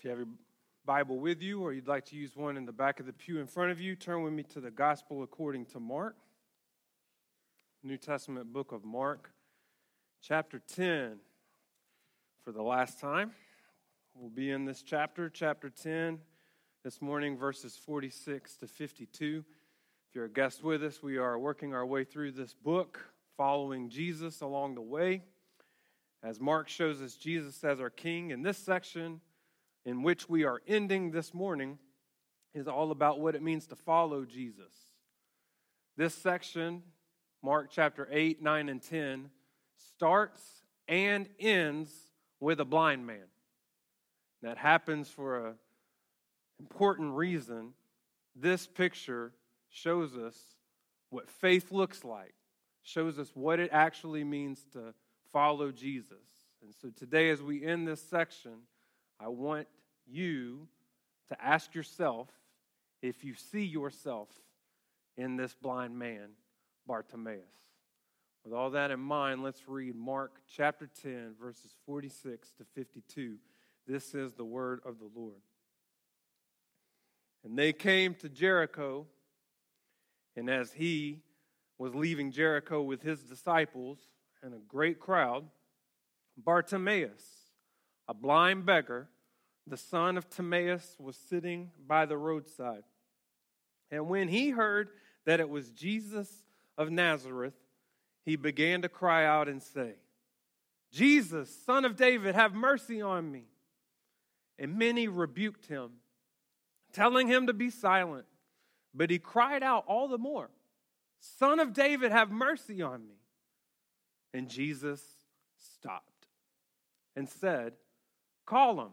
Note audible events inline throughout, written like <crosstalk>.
If you have your Bible with you or you'd like to use one in the back of the pew in front of you, turn with me to the Gospel according to Mark, New Testament book of Mark, chapter 10. For the last time, we'll be in this chapter, chapter 10, this morning, verses 46 to 52. If you're a guest with us, we are working our way through this book, following Jesus along the way. As Mark shows us Jesus as our King, in this section, in which we are ending this morning is all about what it means to follow Jesus. This section, Mark chapter 8, 9, and 10, starts and ends with a blind man. That happens for an important reason. This picture shows us what faith looks like, shows us what it actually means to follow Jesus. And so today, as we end this section, I want you to ask yourself if you see yourself in this blind man, Bartimaeus. With all that in mind, let's read Mark chapter 10, verses 46 to 52. This is the word of the Lord. And they came to Jericho, and as he was leaving Jericho with his disciples and a great crowd, Bartimaeus, a blind beggar, the son of Timaeus, was sitting by the roadside. And when he heard that it was Jesus of Nazareth, he began to cry out and say, Jesus, son of David, have mercy on me. And many rebuked him, telling him to be silent. But he cried out all the more, Son of David, have mercy on me. And Jesus stopped and said, Call him.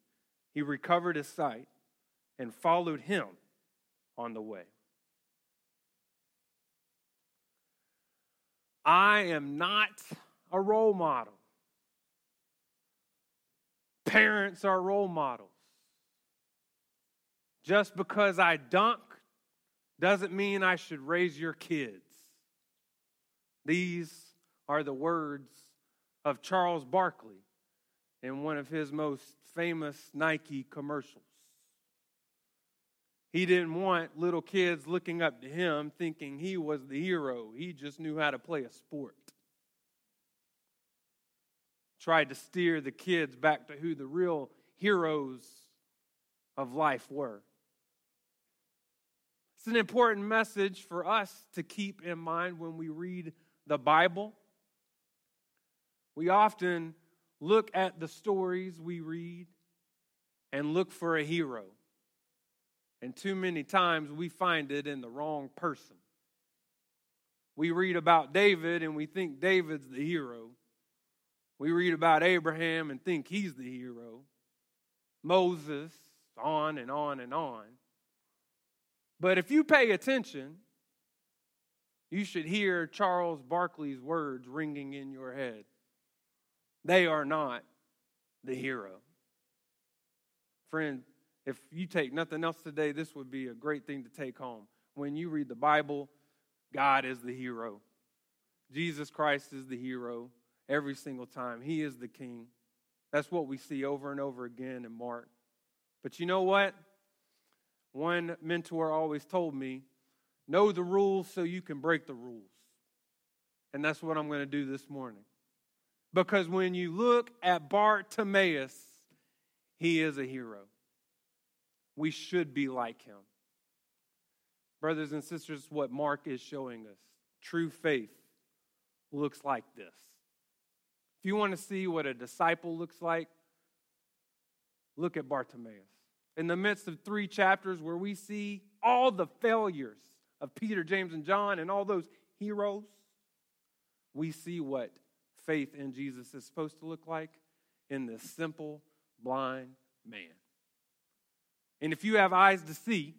he recovered his sight and followed him on the way. I am not a role model. Parents are role models. Just because I dunk doesn't mean I should raise your kids. These are the words of Charles Barkley in one of his most famous Nike commercials. He didn't want little kids looking up to him thinking he was the hero. He just knew how to play a sport. Tried to steer the kids back to who the real heroes of life were. It's an important message for us to keep in mind when we read the Bible. We often look at the stories we read and look for a hero. And too many times we find it in the wrong person. We read about David and we think David's the hero. We read about Abraham and think he's the hero. Moses, on and on and on. But if you pay attention, you should hear Charles Barkley's words ringing in your head. They are not the hero. Friend, if you take nothing else today, this would be a great thing to take home. When you read the Bible, God is the hero. Jesus Christ is the hero every single time. He is the king. That's what we see over and over again in Mark. But you know what? One mentor always told me know the rules so you can break the rules. And that's what I'm going to do this morning. Because when you look at Bartimaeus, he is a hero. We should be like him. Brothers and sisters, what Mark is showing us true faith looks like this. If you want to see what a disciple looks like, look at Bartimaeus. In the midst of three chapters where we see all the failures of Peter, James, and John and all those heroes, we see what faith in Jesus is supposed to look like in this simple, blind man. And if you have eyes to see,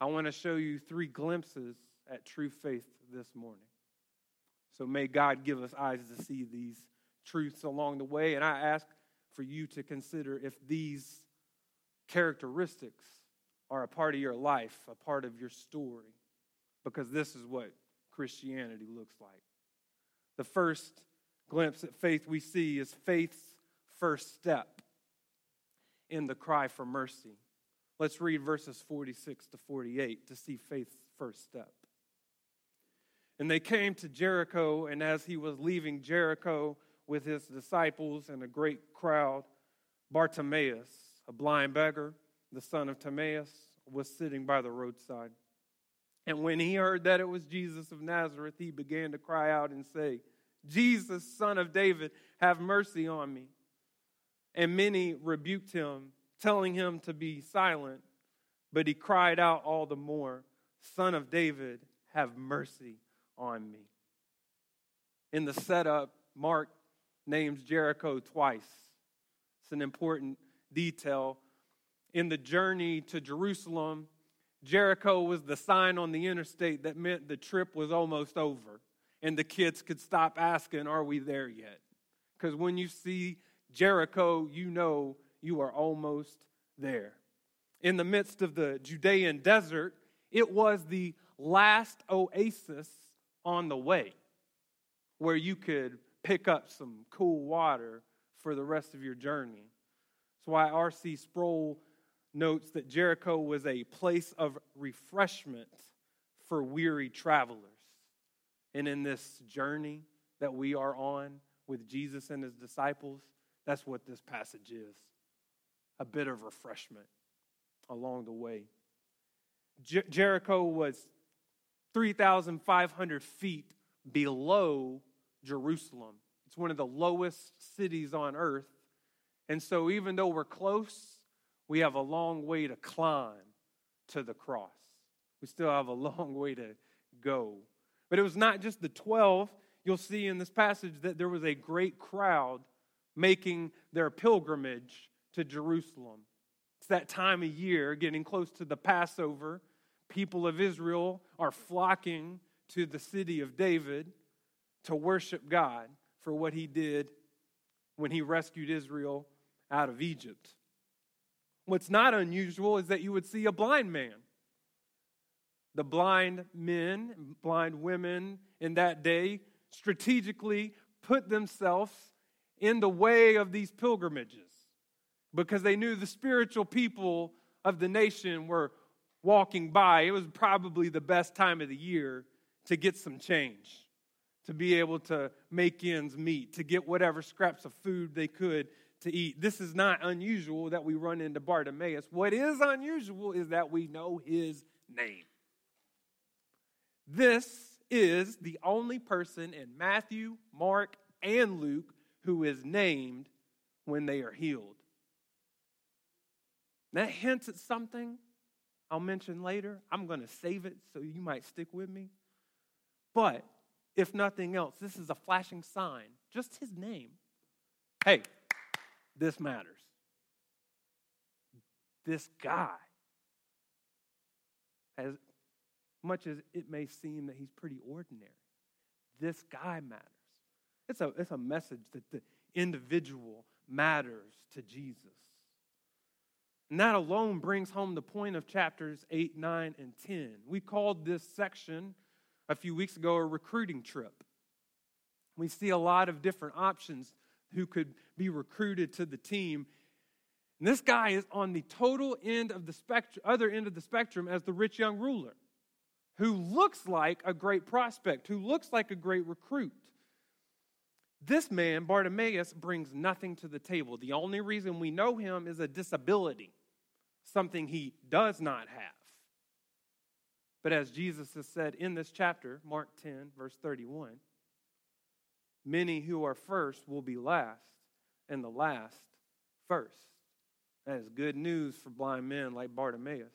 I want to show you three glimpses at true faith this morning. So may God give us eyes to see these truths along the way. And I ask for you to consider if these characteristics are a part of your life, a part of your story, because this is what Christianity looks like. The first glimpse at faith we see is faith's first step in the cry for mercy. Let's read verses 46 to 48 to see faith's first step. And they came to Jericho, and as he was leaving Jericho with his disciples and a great crowd, Bartimaeus, a blind beggar, the son of Timaeus, was sitting by the roadside. And when he heard that it was Jesus of Nazareth, he began to cry out and say, Jesus, son of David, have mercy on me. And many rebuked him, telling him to be silent. But he cried out all the more, Son of David, have mercy on me. In the setup, Mark names Jericho twice. It's an important detail. In the journey to Jerusalem, Jericho was the sign on the interstate that meant the trip was almost over. And the kids could stop asking, Are we there yet? Because when you see Jericho, you know you are almost there. In the midst of the Judean desert, it was the last oasis on the way where you could pick up some cool water for the rest of your journey. That's why R.C. Sproul notes that Jericho was a place of refreshment for weary travelers. And in this journey that we are on with Jesus and his disciples, that's what this passage is a bit of refreshment along the way. Jer- Jericho was 3,500 feet below Jerusalem. It's one of the lowest cities on earth. And so, even though we're close, we have a long way to climb to the cross. We still have a <laughs> long way to go. But it was not just the 12. You'll see in this passage that there was a great crowd making their pilgrimage to Jerusalem. It's that time of year, getting close to the Passover people of Israel are flocking to the city of David to worship God for what he did when he rescued Israel out of Egypt. What's not unusual is that you would see a blind man. The blind men, blind women in that day strategically put themselves in the way of these pilgrimages because they knew the spiritual people of the nation were walking by, it was probably the best time of the year to get some change, to be able to make ends meet, to get whatever scraps of food they could to eat. This is not unusual that we run into Bartimaeus. What is unusual is that we know his name. This is the only person in Matthew, Mark, and Luke who is named when they are healed. That hints at something I'll mention later. I'm going to save it so you might stick with me. But if nothing else, this is a flashing sign, just his name. Hey, this matters. This guy, as much as it may seem that he's pretty ordinary, this guy matters. It's a, it's a message that the individual matters to Jesus. And that alone brings home the point of chapters 8, 9, and 10. We called this section a few weeks ago a recruiting trip. We see a lot of different options who could be recruited to the team. And this guy is on the total end of the spectrum, other end of the spectrum as the rich young ruler, who looks like a great prospect, who looks like a great recruit. This man, Bartimaeus, brings nothing to the table. The only reason we know him is a disability, something he does not have. But as Jesus has said in this chapter, Mark 10, verse 31, many who are first will be last, and the last first. That is good news for blind men like Bartimaeus.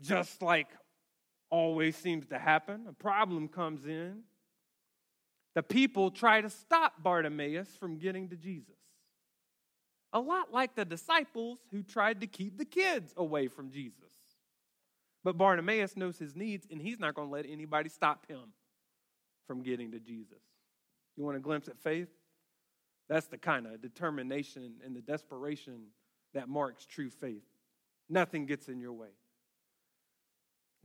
Just like always seems to happen, a problem comes in the people try to stop Bartimaeus from getting to Jesus. A lot like the disciples who tried to keep the kids away from Jesus. But Bartimaeus knows his needs, and he's not going to let anybody stop him from getting to Jesus. You want a glimpse at faith? That's the kind of determination and the desperation that marks true faith. Nothing gets in your way.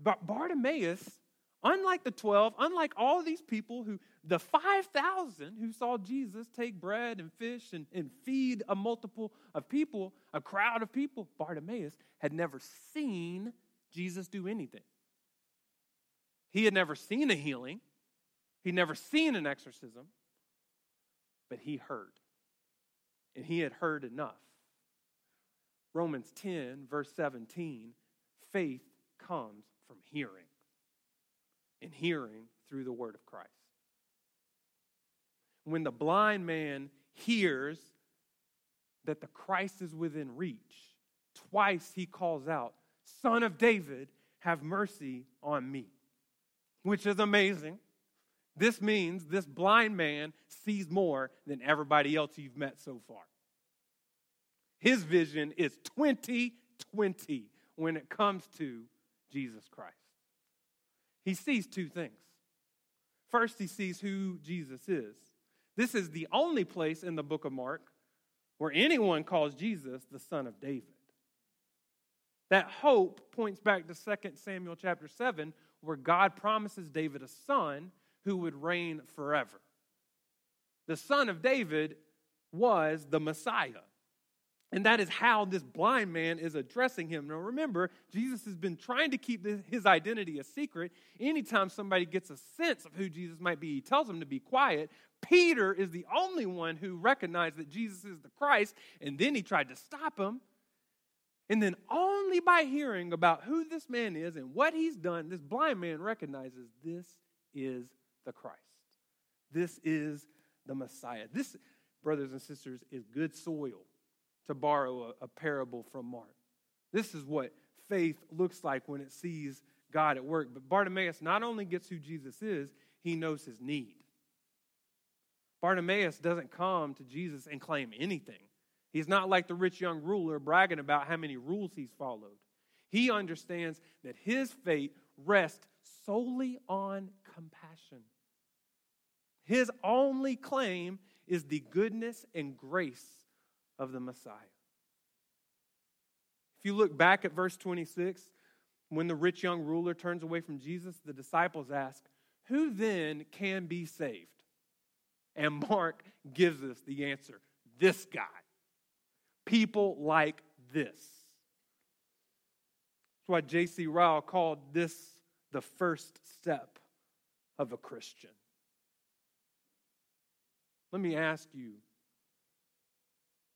But Bartimaeus, unlike the 12, unlike all these people who, the 5,000 who saw Jesus take bread and fish and, and feed a multiple of people, a crowd of people, Bartimaeus had never seen Jesus do anything. He had never seen a healing, he'd never seen an exorcism, but he heard. And he had heard enough. Romans 10, verse 17 faith comes from hearing, and hearing through the word of Christ. When the blind man hears that the Christ is within reach, twice he calls out, Son of David, have mercy on me, which is amazing this means this blind man sees more than everybody else you've met so far. His vision is 2020 when it comes to Jesus Christ. He sees two things. First, he sees who Jesus is. This is the only place in the book of Mark where anyone calls Jesus the son of David. That hope points back to 2 Samuel chapter 7, where God promises David a son who would reign forever. The son of David was the Messiah. And that is how this blind man is addressing him. Now, remember, Jesus has been trying to keep his identity a secret. Anytime somebody gets a sense of who Jesus might be, he tells them to be quiet. Peter is the only one who recognized that Jesus is the Christ, and then he tried to stop him. And then, only by hearing about who this man is and what he's done, this blind man recognizes this is the Christ. This is the Messiah. This, brothers and sisters, is good soil, to borrow a, a parable from Mark. This is what faith looks like when it sees God at work. But Bartimaeus not only gets who Jesus is, he knows his need. Bartimaeus doesn't come to Jesus and claim anything. He's not like the rich young ruler bragging about how many rules he's followed. He understands that his fate rests solely on compassion. His only claim is the goodness and grace of the Messiah. If you look back at verse 26, when the rich young ruler turns away from Jesus, the disciples ask, Who then can be saved? And Mark gives us the answer this guy. People like this. That's why J.C. Ryle called this the first step of a Christian. Let me ask you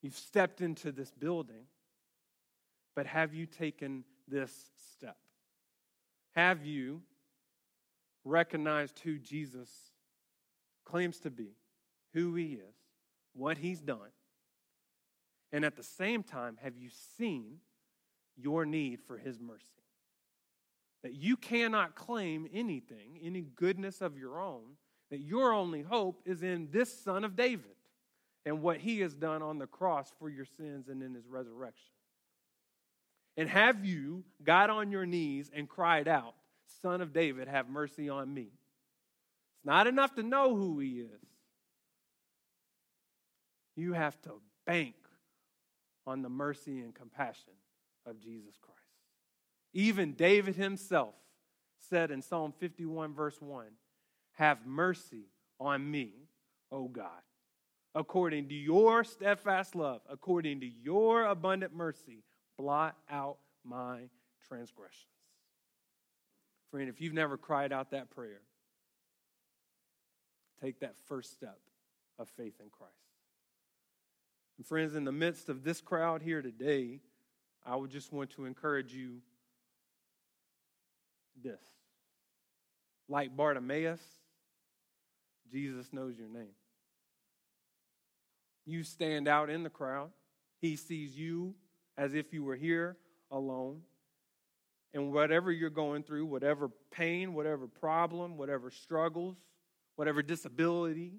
you've stepped into this building, but have you taken this step? Have you recognized who Jesus claims to be, who he is, what he's done? And at the same time, have you seen your need for his mercy? That you cannot claim anything, any goodness of your own, that your only hope is in this son of David and what he has done on the cross for your sins and in his resurrection. And have you got on your knees and cried out, Son of David, have mercy on me? It's not enough to know who he is. You have to bank on the mercy and compassion of Jesus Christ. Even David himself said in Psalm 51, verse 1 have mercy on me, O God, according to your steadfast love, according to your abundant mercy, blot out my transgressions. Friend, if you've never cried out that prayer, take that first step of faith in Christ. And friends, in the midst of this crowd here today, I would just want to encourage you this. Like Bartimaeus, Jesus knows your name. You stand out in the crowd. He sees you as if you were here alone. And whatever you're going through, whatever pain, whatever problem, whatever struggles, whatever disability,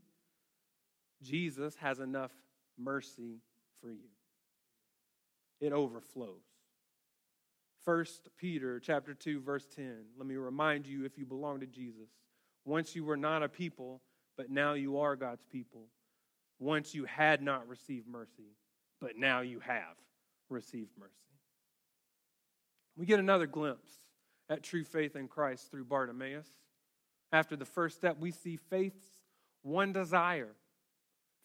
Jesus has enough mercy for you. it overflows. 1 Peter chapter 2 verse 10. Let me remind you if you belong to Jesus. Once you were not a people, but now you are God's people. Once you had not received mercy, but now you have received mercy. We get another glimpse at true faith in Christ through Bartimaeus. After the first step, we see faith's one desire.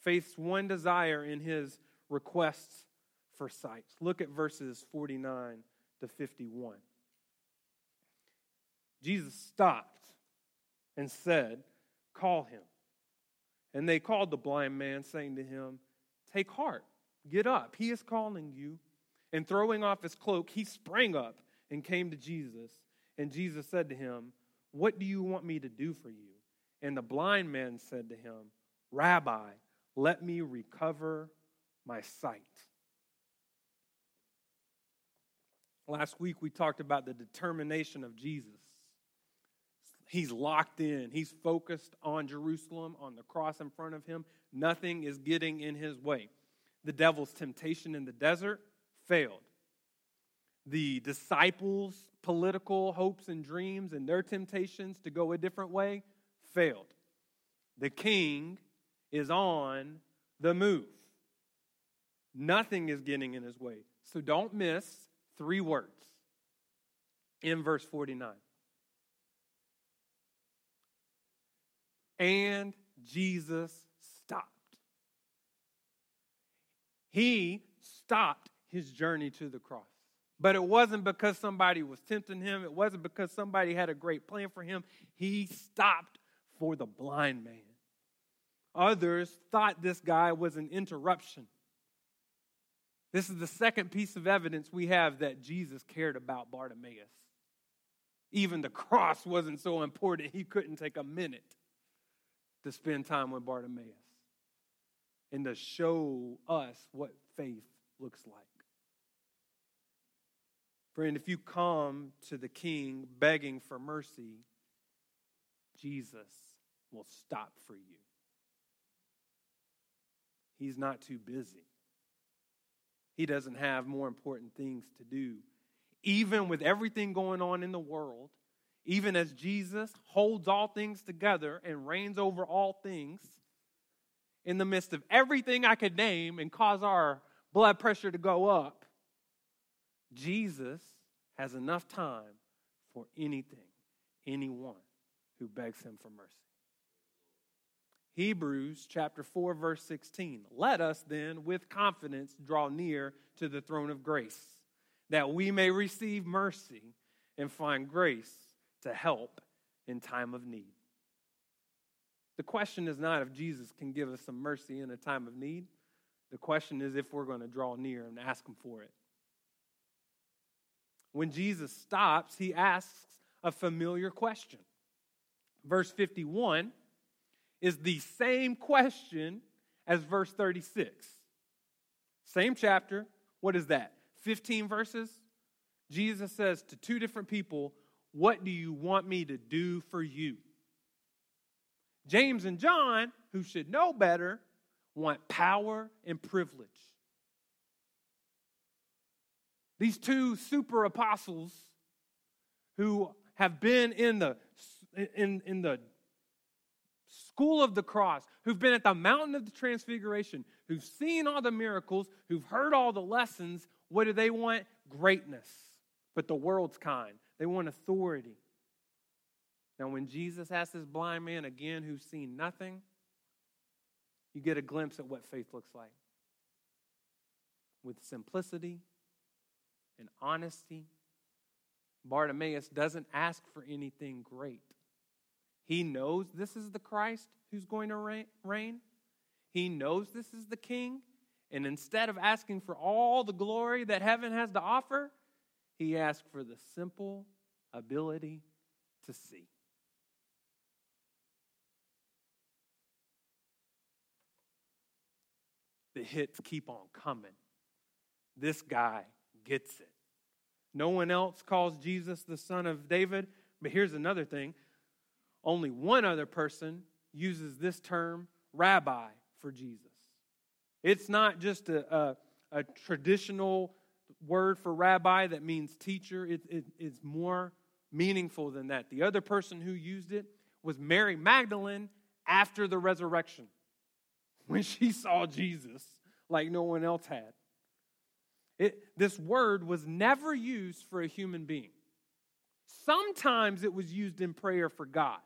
Faith's one desire in his requests for sight. Look at verses 49 to 51. Jesus stopped and said, Call him. And they called the blind man, saying to him, Take heart, get up, he is calling you. And throwing off his cloak, he sprang up and came to Jesus. And Jesus said to him, What do you want me to do for you? And the blind man said to him, Rabbi, let me recover my sight. Last week we talked about the determination of Jesus. He's locked in, he's focused on Jerusalem, on the cross in front of him. Nothing is getting in his way. The devil's temptation in the desert failed. The disciples' political hopes and dreams and their temptations to go a different way failed. The king is on the move. Nothing is getting in his way. So don't miss three words in verse 49. And Jesus stopped. He stopped his journey to the cross. But it wasn't because somebody was tempting him. It wasn't because somebody had a great plan for him. He stopped for the blind man. Others thought this guy was an interruption. This is the second piece of evidence we have that Jesus cared about Bartimaeus. Even the cross wasn't so important, he couldn't take a minute to spend time with Bartimaeus and to show us what faith looks like. Friend, if you come to the king begging for mercy, Jesus will stop for you. He's not too busy. He doesn't have more important things to do. Even with everything going on in the world, even as Jesus holds all things together and reigns over all things, in the midst of everything I could name and cause our blood pressure to go up, Jesus has enough time for anything, anyone who begs him for mercy. Hebrews chapter 4 verse 16. Let us then with confidence draw near to the throne of grace, that we may receive mercy and find grace to help in time of need. The question is not if Jesus can give us some mercy in a time of need. The question is if we're going to draw near and ask him for it. When Jesus stops, he asks a familiar question. Verse 51 is the same question as verse 36. Same chapter. What is that? 15 verses? Jesus says to two different people, What do you want me to do for you? James and John, who should know better, want power and privilege. These two super apostles who have been in the, in, in the school of the cross, who've been at the mountain of the transfiguration, who've seen all the miracles, who've heard all the lessons, what do they want? Greatness, but the world's kind. They want authority. Now, when Jesus asks this blind man again who's seen nothing, you get a glimpse at what faith looks like. With simplicity and honesty, Bartimaeus doesn't ask for anything great. He knows this is the Christ who's going to reign. He knows this is the king. And instead of asking for all the glory that heaven has to offer, he asked for the simple ability to see. The hits keep on coming. This guy gets it. No one else calls Jesus the son of David. But here's another thing only one other person uses this term, rabbi, for Jesus. It's not just a, a, a traditional word for rabbi that means teacher. It, it, it's more meaningful than that. The other person who used it was Mary Magdalene after the resurrection <laughs> when she saw Jesus like no one else had. It, this word was never used for a human being. Sometimes it was used in prayer for God.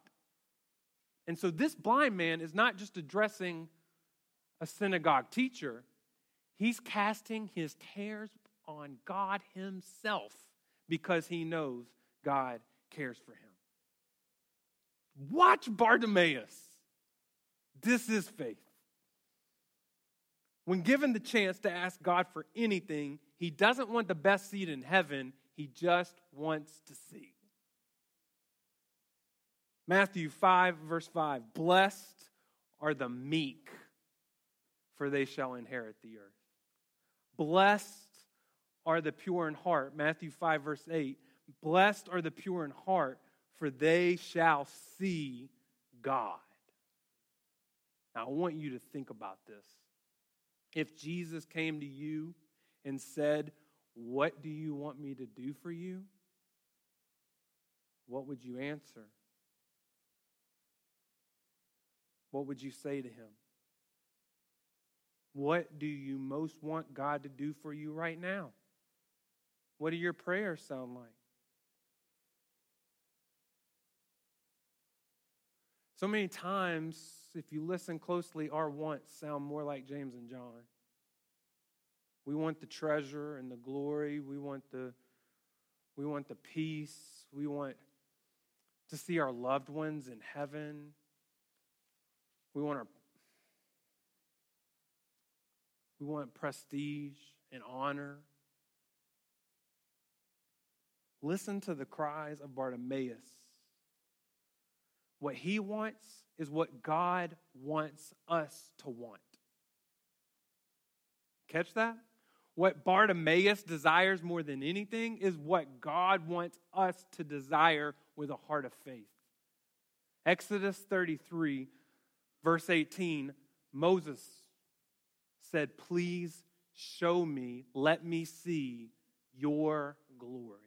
And so this blind man is not just addressing a synagogue teacher, he's casting his cares on God himself because he knows God cares for him. Watch Bartimaeus. This is faith. When given the chance to ask God for anything, he doesn't want the best seat in heaven, he just wants to see. Matthew 5, verse 5 Blessed are the meek, for they shall inherit the earth. Blessed are the pure in heart. Matthew 5, verse 8 Blessed are the pure in heart, for they shall see God. Now, I want you to think about this. If Jesus came to you and said, What do you want me to do for you? What would you answer? What would you say to him? What do you most want God to do for you right now? What do your prayers sound like? So many times, if you listen closely, our wants sound more like James and John. We want the treasure and the glory. We want the, we want the peace. We want to see our loved ones in heaven. We want our we want prestige and honor. Listen to the cries of Bartimaeus. What he wants is what God wants us to want. Catch that? What Bartimaeus desires more than anything is what God wants us to desire with a heart of faith. Exodus 33 Verse 18 Moses said, Please show me, let me see your glory.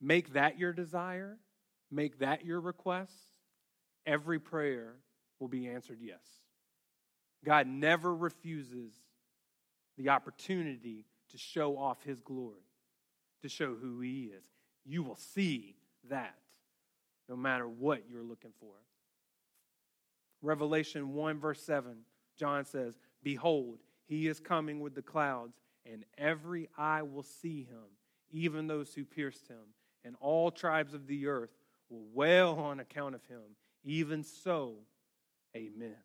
Make that your desire, make that your request. Every prayer will be answered yes. God never refuses the opportunity to show off his glory, to show who he is. You will see that no matter what you're looking for. Revelation 1, verse 7, John says, Behold, he is coming with the clouds, and every eye will see him, even those who pierced him, and all tribes of the earth will wail on account of him. Even so, amen.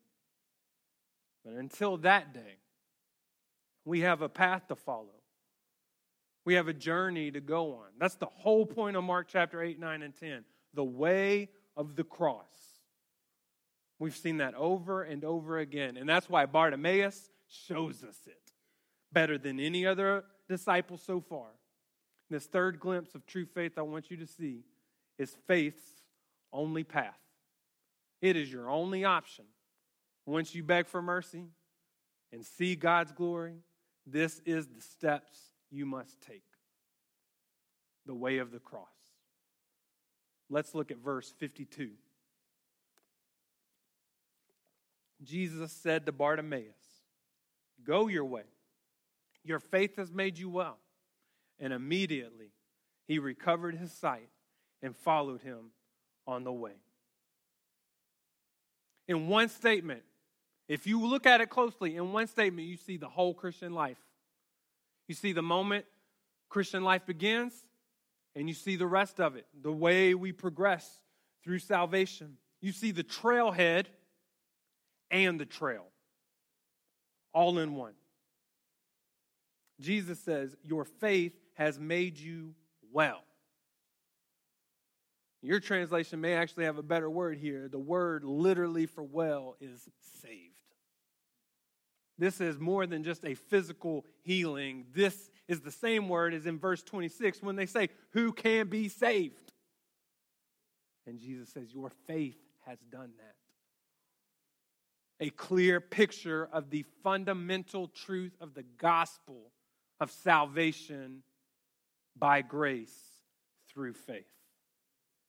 But until that day, we have a path to follow. We have a journey to go on. That's the whole point of Mark chapter 8, 9, and 10 the way of the cross. We've seen that over and over again. And that's why Bartimaeus shows us it better than any other disciple so far. This third glimpse of true faith I want you to see is faith's only path. It is your only option. Once you beg for mercy and see God's glory, this is the steps you must take the way of the cross. Let's look at verse 52. Jesus said to Bartimaeus, Go your way. Your faith has made you well. And immediately he recovered his sight and followed him on the way. In one statement, if you look at it closely, in one statement, you see the whole Christian life. You see the moment Christian life begins and you see the rest of it, the way we progress through salvation. You see the trailhead and the trail, all in one. Jesus says, Your faith has made you well. Your translation may actually have a better word here. The word literally for well is saved. This is more than just a physical healing. This is the same word as in verse 26 when they say, Who can be saved? And Jesus says, Your faith has done that. a clear picture of the fundamental truth of the gospel of salvation by grace through faith.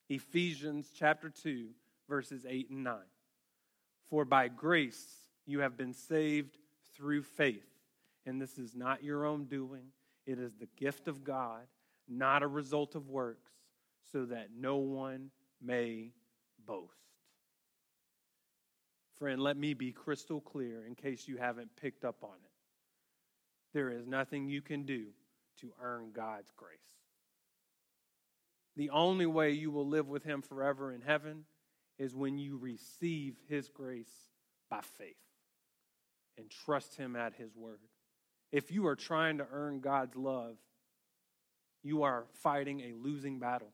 Ephesians chapter 2, verses 8 and 9. For by grace you have been saved through faith. And this is not your own doing, it is the gift of God, not a result of works, so that no one may boast. Friend, let me be crystal clear in case you haven't picked up on it. There is nothing you can do to earn God's grace. The only way you will live with Him forever in heaven is when you receive His grace by faith and trust Him at His word. If you are trying to earn God's love, you are fighting a losing battle.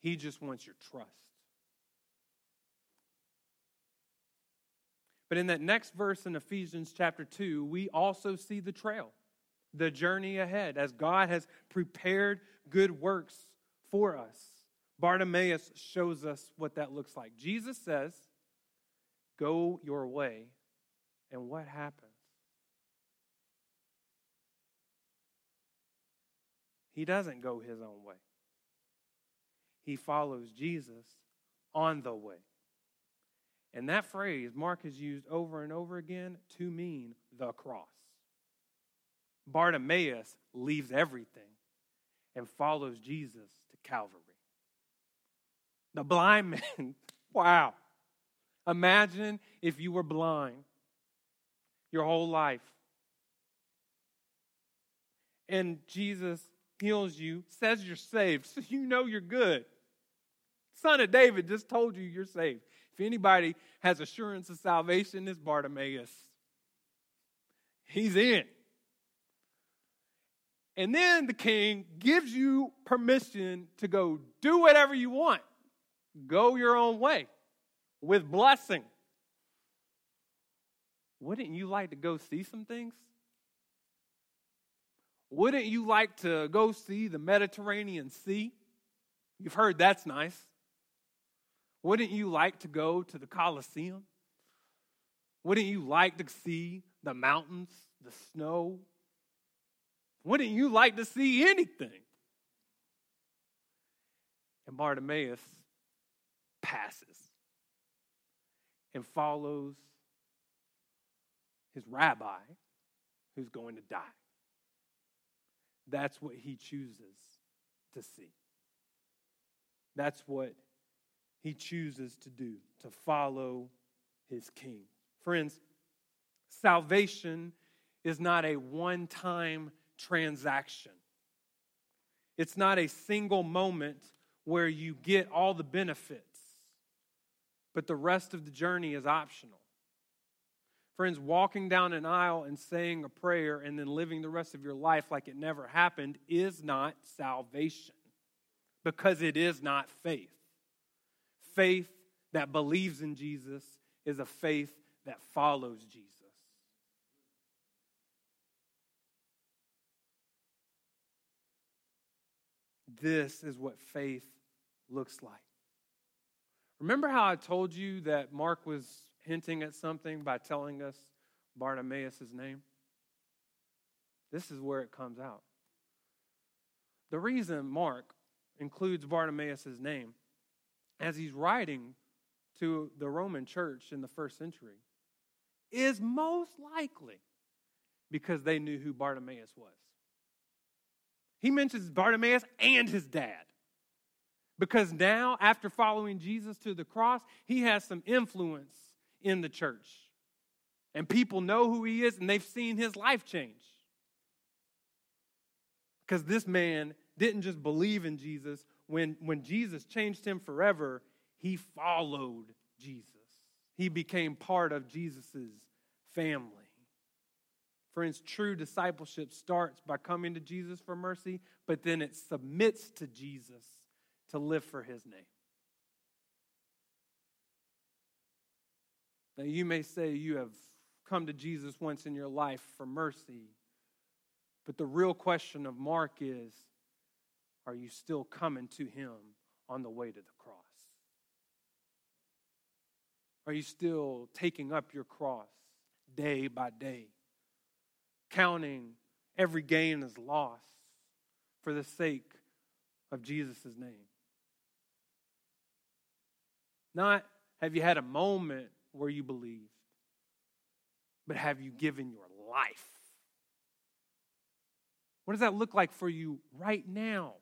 He just wants your trust. But in that next verse in Ephesians chapter 2, we also see the trail, the journey ahead, as God has prepared good works for us. Bartimaeus shows us what that looks like. Jesus says, Go your way. And what happens? He doesn't go his own way, he follows Jesus on the way. And that phrase Mark has used over and over again to mean the cross. Bartimaeus leaves everything and follows Jesus to Calvary. The blind man, <laughs> wow. Imagine if you were blind your whole life. And Jesus heals you, says you're saved, <laughs> so you know you're good. Son of David just told you you're saved. If anybody has assurance of salvation, it's Bartimaeus. He's in. And then the king gives you permission to go do whatever you want. Go your own way with blessing. Wouldn't you like to go see some things? Wouldn't you like to go see the Mediterranean Sea? You've heard that's nice. Wouldn't you like to go to the Colosseum? Wouldn't you like to see the mountains, the snow? Wouldn't you like to see anything? And Bartimaeus passes and follows his rabbi who's going to die. That's what he chooses to see. That's what he chooses to do, to follow his king. Friends, salvation is not a one time transaction, it's not a single moment where you get all the benefits, but the rest of the journey is optional. Friends, walking down an aisle and saying a prayer and then living the rest of your life like it never happened is not salvation because it is not faith. Faith that believes in Jesus is a faith that follows Jesus. This is what faith looks like. Remember how I told you that Mark was hinting at something by telling us Bartimaeus' name? This is where it comes out. The reason Mark includes Bartimaeus' name as he's writing to the Roman church in the first century is most likely because they knew who Bartimaeus was. He mentions Bartimaeus and his dad. Because now, after following Jesus to the cross, he has some influence in the church. And people know who he is and they've seen his life change. Because this man didn't just believe in Jesus, when, when Jesus changed him forever, he followed Jesus. He became part of Jesus' family. Friends, true discipleship starts by coming to Jesus for mercy, but then it submits to Jesus to live for his name. Now, you may say you have come to Jesus once in your life for mercy, but the real question of Mark is are you still coming to him on the way to the cross? Are you still taking up your cross day by day, counting every gain as loss for the sake of Jesus' name? Not have you had a moment where you believed, but have you given your life? What does that look like for you right now?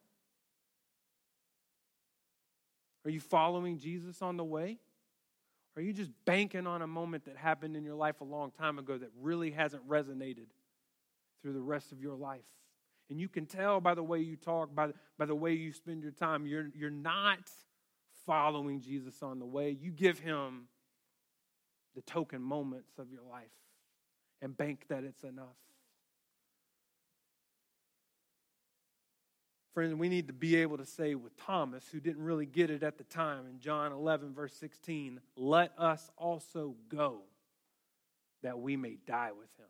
Are you following Jesus on the way? Are you just banking on a moment that happened in your life a long time ago that really hasn't resonated through the rest of your life? And you can tell by the way you talk, by, by the way you spend your time, you're, you're not following Jesus on the way. You give him the token moments of your life and bank that it's enough. Friends, we need to be able to say with Thomas, who didn't really get it at the time, in John 11, verse 16, let us also go that we may die with him.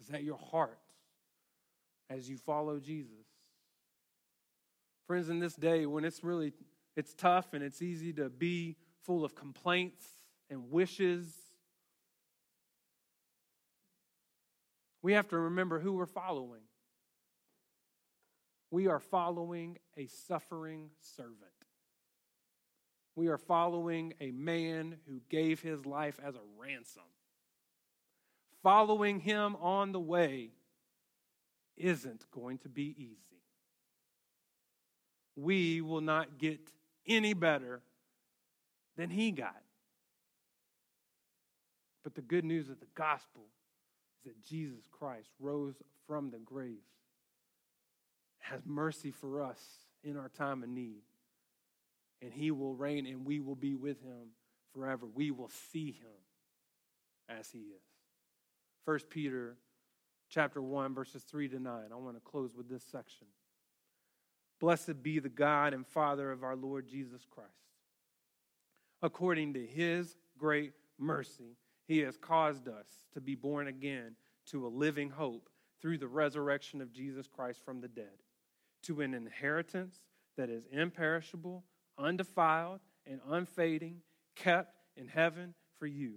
Is that your heart as you follow Jesus? Friends, in this day when it's really it's tough and it's easy to be full of complaints and wishes We have to remember who we're following. We are following a suffering servant. We are following a man who gave his life as a ransom. Following him on the way isn't going to be easy. We will not get any better than he got. But the good news of the gospel is that Jesus Christ rose from the grave, has mercy for us in our time of need. And he will reign and we will be with him forever. We will see him as he is. 1 Peter chapter 1 verses 3 to 9. I want to close with this section. Blessed be the God and Father of our Lord Jesus Christ. According to his great mercy, he has caused us to be born again to a living hope through the resurrection of Jesus Christ from the dead, to an inheritance that is imperishable, undefiled, and unfading, kept in heaven for you,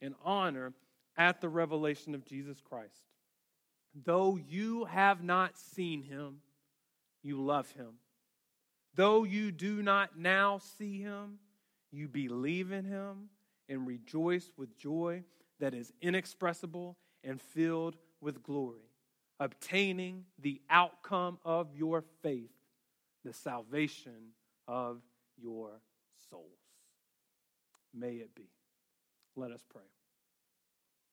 and honor at the revelation of Jesus Christ. Though you have not seen him, you love him. Though you do not now see him, you believe in him and rejoice with joy that is inexpressible and filled with glory, obtaining the outcome of your faith, the salvation of your souls. May it be. Let us pray.